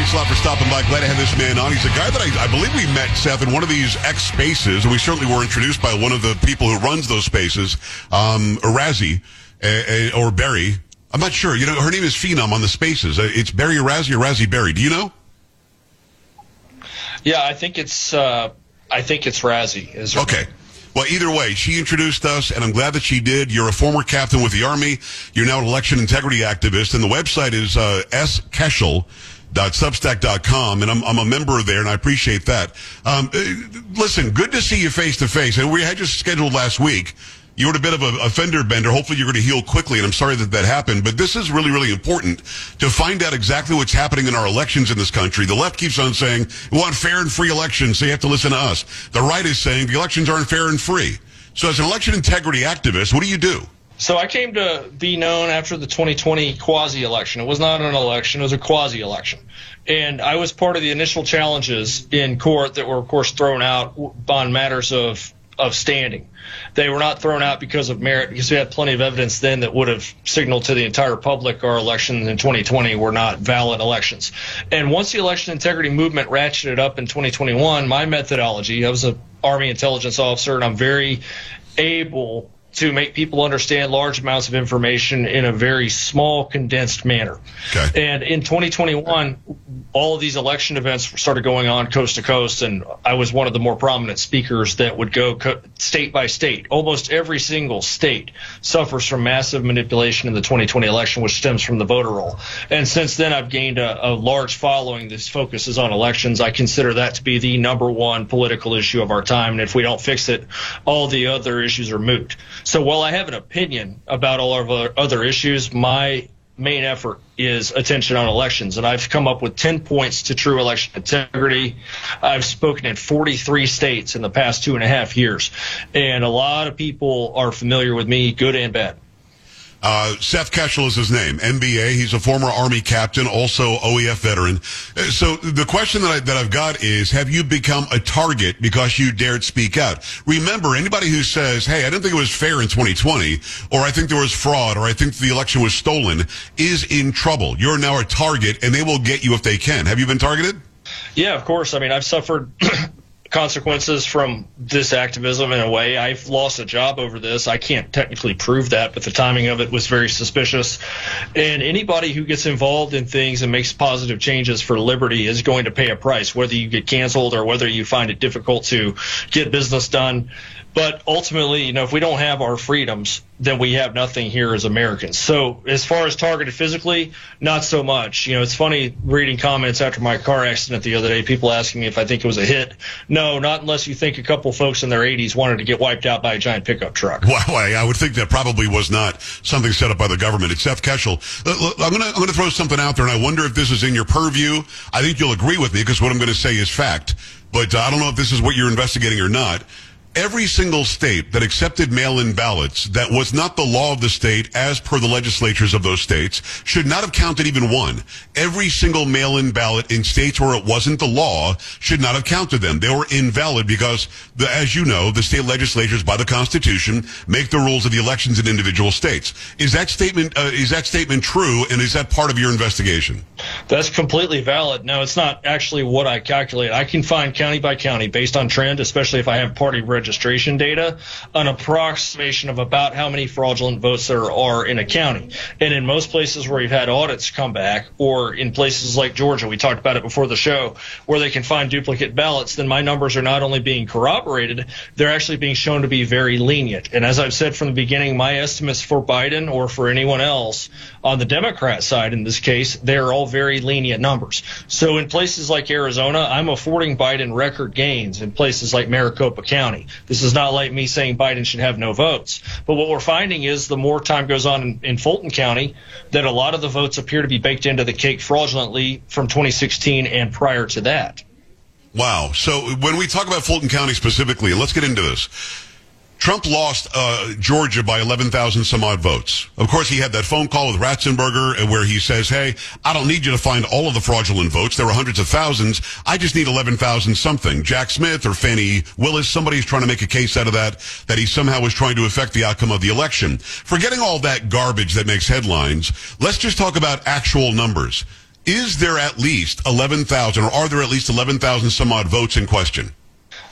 thanks a lot for stopping by. Glad to have this man on. He's a guy that I, I believe we met, Seth, in one of these X spaces, and we certainly were introduced by one of the people who runs those spaces, um, Arazi, uh, uh, or Barry. I'm not sure. You know, her name is Phenom on the spaces. Uh, it's Barry Arazi or Razzie Barry. Do you know? Yeah, I think it's uh, I think it's Razzie. Is okay. Well, either way, she introduced us, and I'm glad that she did. You're a former captain with the Army. You're now an election integrity activist, and the website is uh, skeshel.substack.com, and I'm, I'm a member there, and I appreciate that. Um, uh, listen, good to see you face to face, and we had you scheduled last week you were a bit of a, a fender bender. Hopefully you're going to heal quickly. And I'm sorry that that happened, but this is really, really important to find out exactly what's happening in our elections in this country. The left keeps on saying we want fair and free elections. So you have to listen to us. The right is saying the elections aren't fair and free. So as an election integrity activist, what do you do? So I came to be known after the 2020 quasi election. It was not an election, it was a quasi election. And I was part of the initial challenges in court that were, of course, thrown out on matters of of standing. They were not thrown out because of merit, because we had plenty of evidence then that would have signaled to the entire public our elections in 2020 were not valid elections. And once the election integrity movement ratcheted up in 2021, my methodology, I was an Army intelligence officer, and I'm very able to make people understand large amounts of information in a very small, condensed manner. Okay. And in 2021, all of these election events started going on coast to coast, and I was one of the more prominent speakers that would go co- state by state. Almost every single state suffers from massive manipulation in the 2020 election, which stems from the voter roll. And since then, I've gained a, a large following that focuses on elections. I consider that to be the number one political issue of our time, and if we don't fix it, all the other issues are moot. So while I have an opinion about all of our other issues, my main effort is attention on elections. And I've come up with 10 points to true election integrity. I've spoken in 43 states in the past two and a half years. And a lot of people are familiar with me, good and bad. Uh, Seth Keshel is his name, MBA. He's a former Army captain, also OEF veteran. Uh, so the question that, I, that I've got is, have you become a target because you dared speak out? Remember, anybody who says, hey, I didn't think it was fair in 2020, or I think there was fraud, or I think the election was stolen, is in trouble. You're now a target, and they will get you if they can. Have you been targeted? Yeah, of course. I mean, I've suffered consequences from this activism in a way. I've lost a job over this. I can't technically prove that, but the timing of it was very suspicious. And anybody who gets involved in things and makes positive changes for liberty is going to pay a price, whether you get canceled or whether you find it difficult to get business done. But ultimately, you know, if we don't have our freedoms, then we have nothing here as Americans. So as far as targeted physically, not so much. You know, it's funny reading comments after my car accident the other day, people asking me if I think it was a hit. No, not unless you think a couple folks in their 80s wanted to get wiped out by a giant pickup truck. Well, I would think that probably was not something set up by the government. It's Seth Keshel. Uh, I'm going to I'm going to throw something out there, and I wonder if this is in your purview. I think you'll agree with me because what I'm going to say is fact. But uh, I don't know if this is what you're investigating or not every single state that accepted mail-in ballots that was not the law of the state as per the legislatures of those states should not have counted even one. Every single mail-in ballot in states where it wasn't the law should not have counted them. They were invalid because, the, as you know, the state legislatures by the Constitution make the rules of the elections in individual states. Is that statement uh, is that statement true, and is that part of your investigation? That's completely valid. No, it's not actually what I calculate. I can find county by county based on trend, especially if I have party registration data, an approximation of about how many fraudulent votes there are in a county. And in most places where you've had audits come back, or in places like Georgia, we talked about it before the show, where they can find duplicate ballots, then my numbers are not only being corroborated, they're actually being shown to be very lenient. And as I've said from the beginning, my estimates for Biden or for anyone else on the Democrat side in this case, they're all very lenient numbers. So in places like Arizona, I'm affording Biden record gains in places like Maricopa County. This is not like me saying Biden should have no votes. But what we're finding is the more time goes on in, in Fulton County, that a lot of the votes appear to be baked into the cake fraudulently from 2016 and prior to that. Wow. So when we talk about Fulton County specifically, let's get into this. Trump lost uh, Georgia by 11,000 some odd votes. Of course, he had that phone call with Raffensperger uh, where he says, hey, I don't need you to find all of the fraudulent votes. There were hundreds of thousands. I just need 11,000 something. Jack Smith or Fani Willis, somebody's trying to make a case out of that, that he somehow was trying to affect the outcome of the election. Forgetting all that garbage that makes headlines, let's just talk about actual numbers. is there at least 11,000 or are there at least 11,000 some odd votes in question?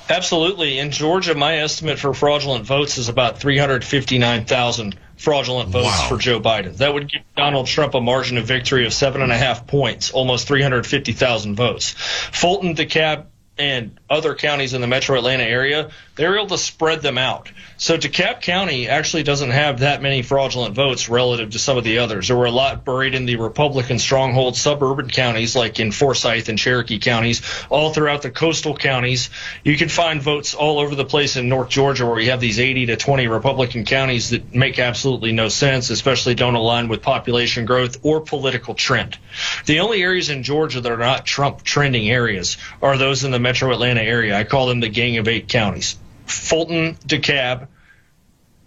Absolutely. In Georgia, my estimate for fraudulent votes is about 359,000 fraudulent votes wow. for Joe Biden. That would give Donald Trump a margin of victory of seven and a half points, almost 350,000 votes. Fulton, DeKalb, and other counties in the metro Atlanta area, they're able to spread them out. So DeKalb County actually doesn't have that many fraudulent votes relative to some of the others. There were a lot buried in the Republican stronghold suburban counties like in Forsyth and Cherokee counties, all throughout the coastal counties. You can find votes all over the place in North Georgia where we have these 80 to 20 Republican counties that make absolutely no sense, especially don't align with population growth or political trend. The only areas in Georgia that are not Trump trending areas are those in the metro Atlanta area. I call them the Gang of Eight counties. Fulton, DeKalb,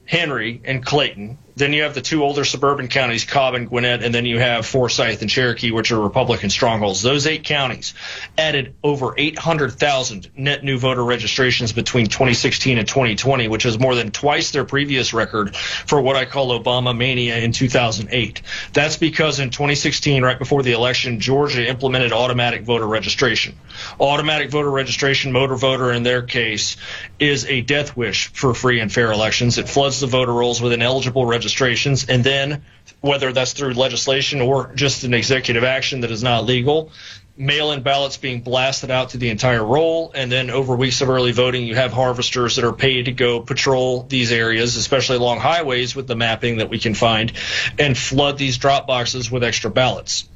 Henry, and Clayton. Then you have the two older suburban counties, Cobb and Gwinnett, and then you have Forsyth and Cherokee, which are Republican strongholds. Those eight counties added over 800,000 net new voter registrations between 2016 and 2020, which is more than twice their previous record for what I call Obama mania in 2008. That's because in 2016, right before the election, Georgia implemented automatic voter registration. Automatic voter registration, motor voter in their case, is a death wish for free and fair elections. It floods the voter rolls with ineligible registration registrations, and then whether that's through legislation or just an executive action that is not legal, mail-in ballots being blasted out to the entire roll, and then over weeks of early voting, you have harvesters that are paid to go patrol these areas, especially along highways with the mapping that we can find, and flood these drop boxes with extra ballots.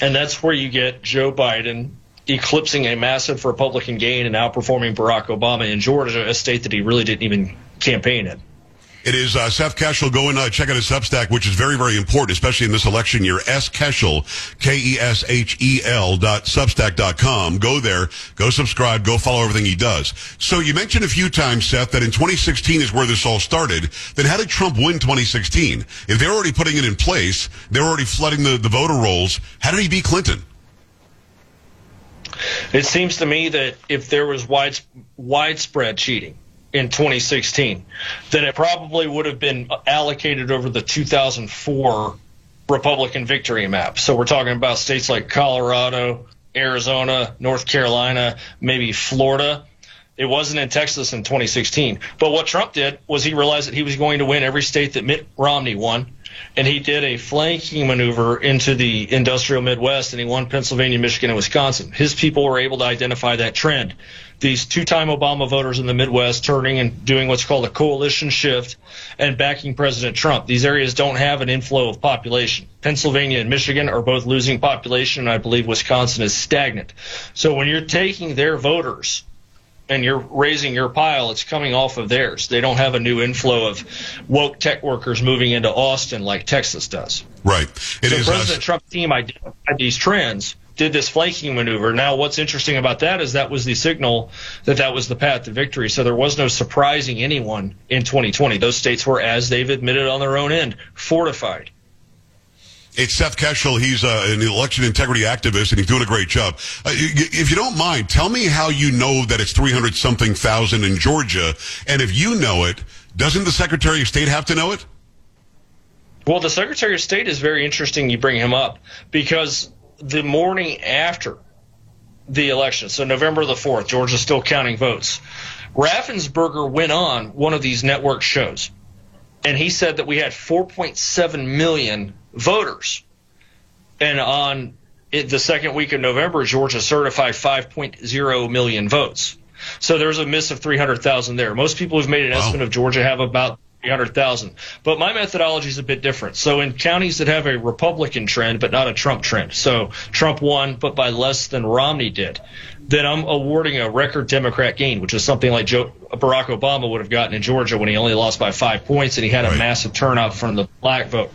And that's where you get Joe Biden eclipsing a massive Republican gain and outperforming Barack Obama in Georgia, a state that he really didn't even campaign in. It is uh, Seth Keshel. Go and uh, check out his Substack, which is very, very important, especially in this election year. S Keshel, K-E-S-H-E-L dot Substack dot com. Go there, go subscribe, go follow everything he does. So you mentioned a few times, Seth, that in 2016 is where this all started. Then how did Trump win 2016? If they're already putting it in place, they're already flooding the, the voter rolls. How did he beat Clinton? It seems to me that if there was wide, widespread cheating, in 2016, then it probably would have been allocated over the 2004 Republican victory map. So we're talking about states like Colorado, Arizona, North Carolina, maybe Florida. It wasn't in Texas in 2016. But what Trump did was he realized that he was going to win every state that Mitt Romney won. And he did a flanking maneuver into the industrial Midwest and he won Pennsylvania, Michigan, and Wisconsin. His people were able to identify that trend these two-time Obama voters in the Midwest turning and doing what's called a coalition shift and backing President Trump. These areas don't have an inflow of population. Pennsylvania and Michigan are both losing population, and I believe Wisconsin is stagnant. So when you're taking their voters and you're raising your pile, it's coming off of theirs. They don't have a new inflow of woke tech workers moving into Austin like Texas does. Right. It so is uh, President Trump's team identified these trends did this flanking maneuver. Now, what's interesting about that is that was the signal that that was the path to victory. So there was no surprising anyone in 2020. Those states were, as they've admitted on their own end, fortified. It's Seth Keshel. He's uh, an election integrity activist, and he's doing a great job. Uh, if you don't mind, tell me how you know that it's 300 something thousand in Georgia. And if you know it, doesn't the Secretary of State have to know it? Well, the Secretary of State is very interesting you bring him up because the morning after the election, so November the 4th, Georgia's still counting votes. Raffensperger went on one of these network shows, and he said that we had 4.7 million voters. And on the second week of November, Georgia certified 5.0 million votes. So there's a miss of 300,000 there. Most people who've made an wow. estimate of Georgia have about 300,000. But my methodology is a bit different. So in counties that have a Republican trend but not a Trump trend, so Trump won but by less than Romney did, then I'm awarding a record Democrat gain, which is something like Joe, Barack Obama would have gotten in Georgia when he only lost by five points and he had a right. massive turnout from the black vote.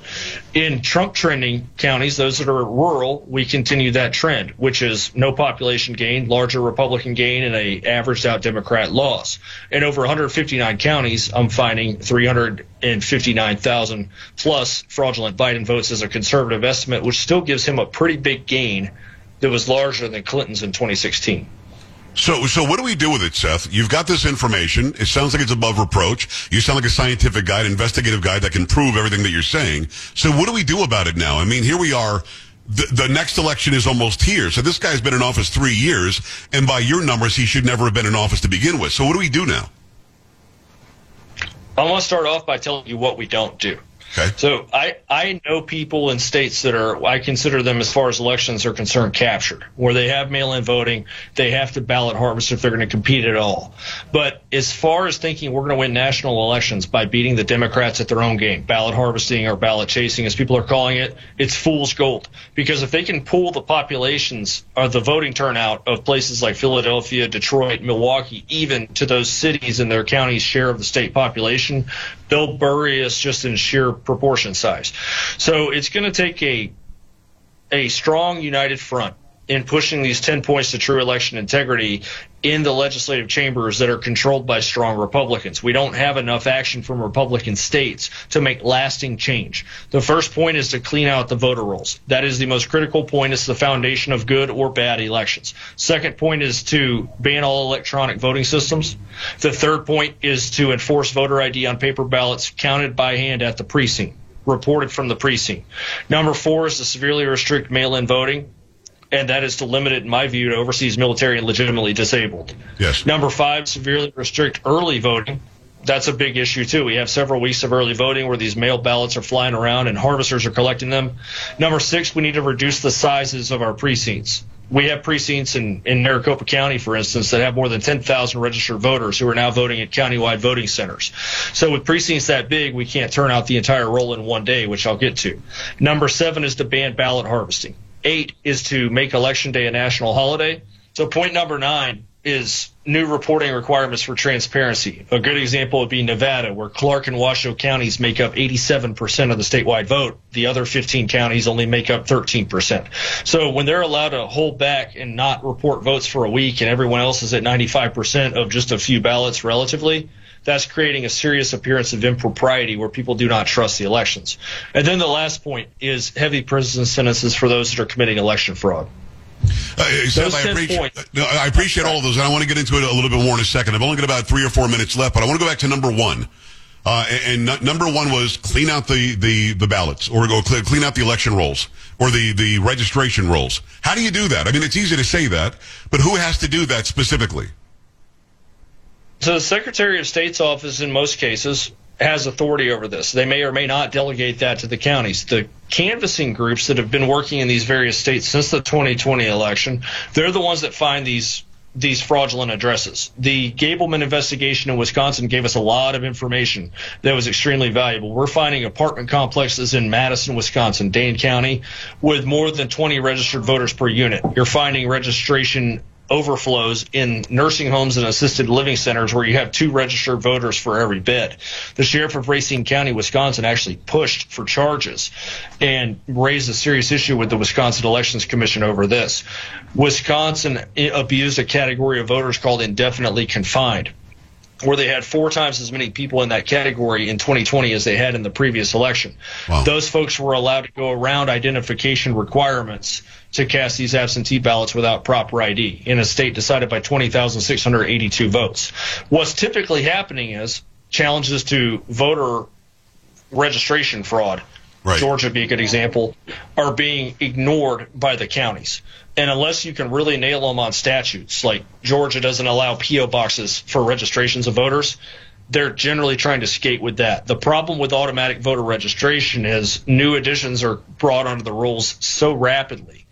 In Trump trending counties, those that are rural, we continue that trend, which is no population gain, larger Republican gain, and a averaged out Democrat loss. In over 159 counties, I'm finding 359,000 plus fraudulent Biden votes as a conservative estimate, which still gives him a pretty big gain that was larger than Clinton's in 2016. So, so what do we do with it, Seth? You've got this information. It sounds like it's above reproach. You sound like a scientific guy, an investigative guy that can prove everything that you're saying. So what do we do about it now? I mean, here we are the, the next election is almost here. So this guy's been in office three years, and by your numbers, he should never have been in office to begin with. So what do we do now? I want to start off by telling you what we don't do. Okay. So I, I know people in states that are I consider them as far as elections are concerned captured, where they have mail-in voting, they have to ballot harvest if they're going to compete at all. But as far as thinking we're going to win national elections by beating the Democrats at their own game, ballot harvesting or ballot chasing, as people are calling it, it's fool's gold. Because if they can pull the populations or the voting turnout of places like Philadelphia, Detroit, Milwaukee, even to those cities and their counties' share of the state population, they'll bury us just in sheer proportion size. So it's going to take a a strong united front in pushing these 10 points to true election integrity in the legislative chambers that are controlled by strong Republicans. We don't have enough action from Republican states to make lasting change. The first point is to clean out the voter rolls. That is the most critical point. It's the foundation of good or bad elections. Second point is to ban all electronic voting systems. The third point is to enforce voter ID on paper ballots counted by hand at the precinct reported from the precinct. Number four is to severely restrict mail-in voting and that is to limit it, in my view, to overseas military and legitimately disabled. Yes. Number five, severely restrict early voting. That's a big issue too. We have several weeks of early voting where these mail ballots are flying around and harvesters are collecting them. Number six, we need to reduce the sizes of our precincts. We have precincts in, in Maricopa County, for instance, that have more than 10,000 registered voters who are now voting at countywide voting centers. So with precincts that big, we can't turn out the entire roll in one day, which I'll get to. Number seven is to ban ballot harvesting. Eight is to make Election Day a national holiday. So point number nine is new reporting requirements for transparency. A good example would be Nevada, where Clark and Washoe counties make up 87% of the statewide vote. The other 15 counties only make up 13%. So when they're allowed to hold back and not report votes for a week and everyone else is at 95% of just a few ballots relatively, that's creating a serious appearance of impropriety where people do not trust the elections. And then the last point is heavy prison sentences for those that are committing election fraud. Uh, Seth, I, appreciate, I appreciate all of those, and I want to get into it a little bit more in a second. I've only got about three or four minutes left, but I want to go back to number one. Uh, and, and, number one was clean out the, the, the ballots, or go clean, clean out the election rolls, or the, the registration rolls. How do you do that? I mean, it's easy to say that, but who has to do that specifically? So the Secretary of State's office, in most cases, has authority over this. They may or may not delegate that to the counties. The canvassing groups that have been working in these various states since the 2020 election, they're the ones that find these these fraudulent addresses. The Gableman investigation in Wisconsin gave us a lot of information that was extremely valuable. We're finding apartment complexes in Madison, Wisconsin, Dane County, with more than 20 registered voters per unit. You're finding registration overflows in nursing homes and assisted living centers where you have two registered voters for every bed. The sheriff of Racine County, Wisconsin, actually pushed for charges and raised a serious issue with the Wisconsin Elections Commission over this. Wisconsin abused a category of voters called indefinitely confined where they had four times as many people in that category in 2020 as they had in the previous election. Wow. Those folks were allowed to go around identification requirements to cast these absentee ballots without proper ID in a state decided by 20,682 votes. What's typically happening is challenges to voter registration fraud. Right. Georgia would be a good example, are being ignored by the counties. And unless you can really nail them on statutes, like Georgia doesn't allow PO boxes for registrations of voters, they're generally trying to skate with that. The problem with automatic voter registration is new additions are brought onto the rolls so rapidly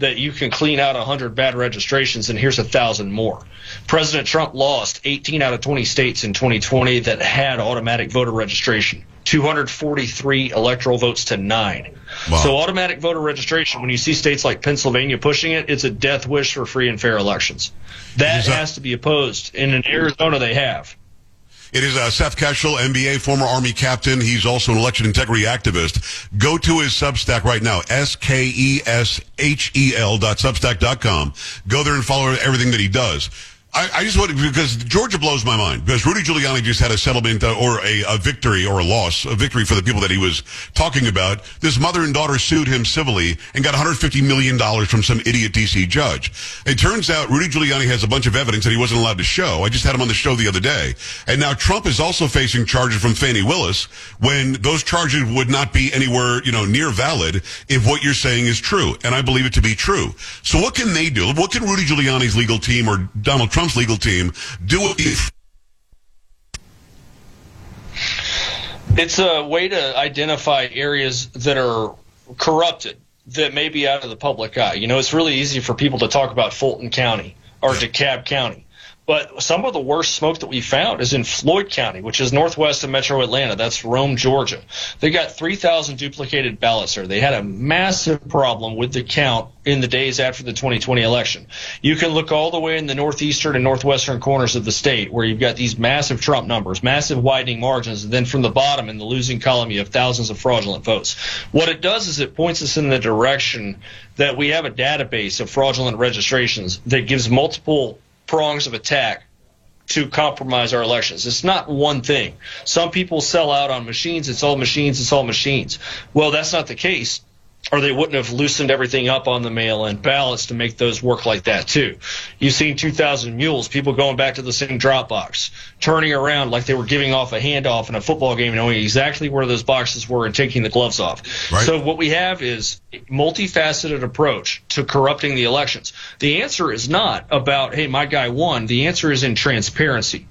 that you can clean out 100 bad registrations and here's a thousand more. President Trump lost 18 out of 20 states in 2020 that had automatic voter registration. 243 electoral votes to nine. Wow. So automatic voter registration, when you see states like Pennsylvania pushing it, it's a death wish for free and fair elections. That has to be opposed. And in Arizona, they have. It is uh, Seth Keshel, MBA, former Army captain. He's also an election integrity activist. Go to his Substack right now, S-K-E-S-H-E-L dot Substack dot com. Go there and follow everything that he does. I, I, just want because Georgia blows my mind because Rudy Giuliani just had a settlement uh, or a, a, victory or a loss, a victory for the people that he was talking about. This mother and daughter sued him civilly and got 150 million dollars from some idiot DC judge. It turns out Rudy Giuliani has a bunch of evidence that he wasn't allowed to show. I just had him on the show the other day, and now Trump is also facing charges from Fani Willis when those charges would not be anywhere you know near valid if what you're saying is true, and I believe it to be true. So what can they do? What can Rudy Giuliani's legal team or Donald Trump Trump's legal team do It's a way to identify areas that are corrupted that may be out of the public eye. You know, it's really easy for people to talk about Fulton County or DeKalb County. But some of the worst smoke that we found is in Floyd County, which is northwest of metro Atlanta. That's Rome, Georgia. They got 3,000 duplicated ballots there. They had a massive problem with the count in the days after the 2020 election. You can look all the way in the northeastern and northwestern corners of the state where you've got these massive Trump numbers, massive widening margins, and then from the bottom in the losing column you have thousands of fraudulent votes. What it does is it points us in the direction that we have a database of fraudulent registrations that gives multiple prongs of attack to compromise our elections. It's not one thing. Some people sell out on machines. It's all machines. It's all machines. Well, that's not the case or they wouldn't have loosened everything up on the mail-in ballots to make those work like that too. You've seen 2,000 mules, people going back to the same drop box, turning around like they were giving off a handoff in a football game, knowing exactly where those boxes were and taking the gloves off. Right. So what we have is a multifaceted approach to corrupting the elections. The answer is not about, hey, my guy won. The answer is in transparency.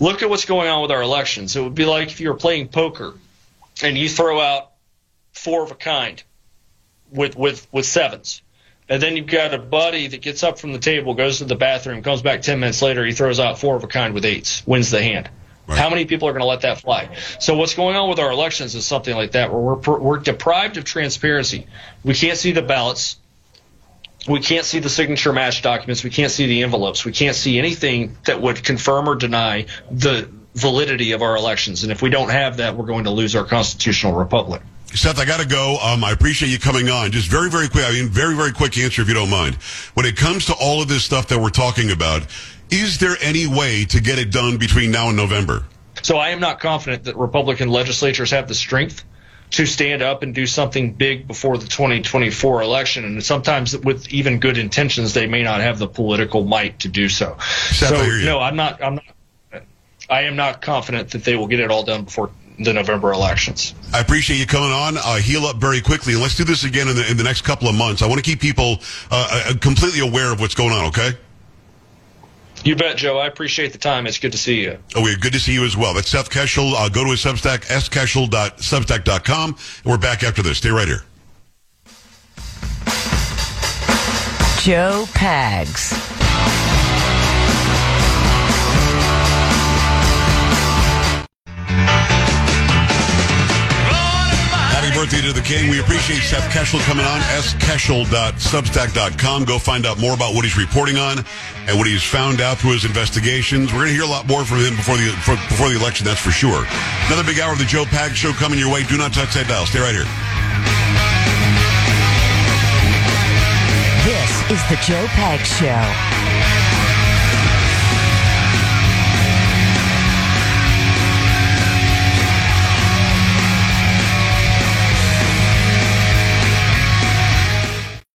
Look at what's going on with our elections. It would be like if you were playing poker and you throw out four of a kind with with with sevens. And then you've got a buddy that gets up from the table, goes to the bathroom, comes back 10 minutes later, he throws out four of a kind with eights, wins the hand. Right. How many people are going to let that fly? So what's going on with our elections is something like that, where we're we're deprived of transparency. We can't see the ballots. We can't see the signature match documents. We can't see the envelopes. We can't see anything that would confirm or deny the validity of our elections. And if we don't have that, we're going to lose our constitutional republic. Seth, I got to go. Um, I appreciate you coming on. Just very, very quick. I mean, very, very quick answer if you don't mind. When it comes to all of this stuff that we're talking about, is there any way to get it done between now and November? So I am not confident that Republican legislatures have the strength to stand up and do something big before the 2024 election. And sometimes with even good intentions, they may not have the political might to do so. Seth, so no, I'm not, I'm not, I am not confident that they will get it all done before the November elections. I appreciate you coming on. Uh, heal up very quickly, and let's do this again in the, in the next couple of months. I want to keep people uh, uh, completely aware of what's going on. Okay. You bet, Joe. I appreciate the time. It's good to see you. Oh, we're good to see you as well. That's Seth Keshel. Uh, go to his Substack, skeshel.substack.com. And we're back after this. Stay right here. Joe Pags. Birthday to the king. We appreciate Seth Keshel coming on. skeshel.substack.com. Go find out more about what he's reporting on and what he's found out through his investigations. We're going to hear a lot more from him before the for, before the election, that's for sure. Another big hour of the Joe Pag Show coming your way. Do not touch that dial. Stay right here. This is the Joe Pag Show.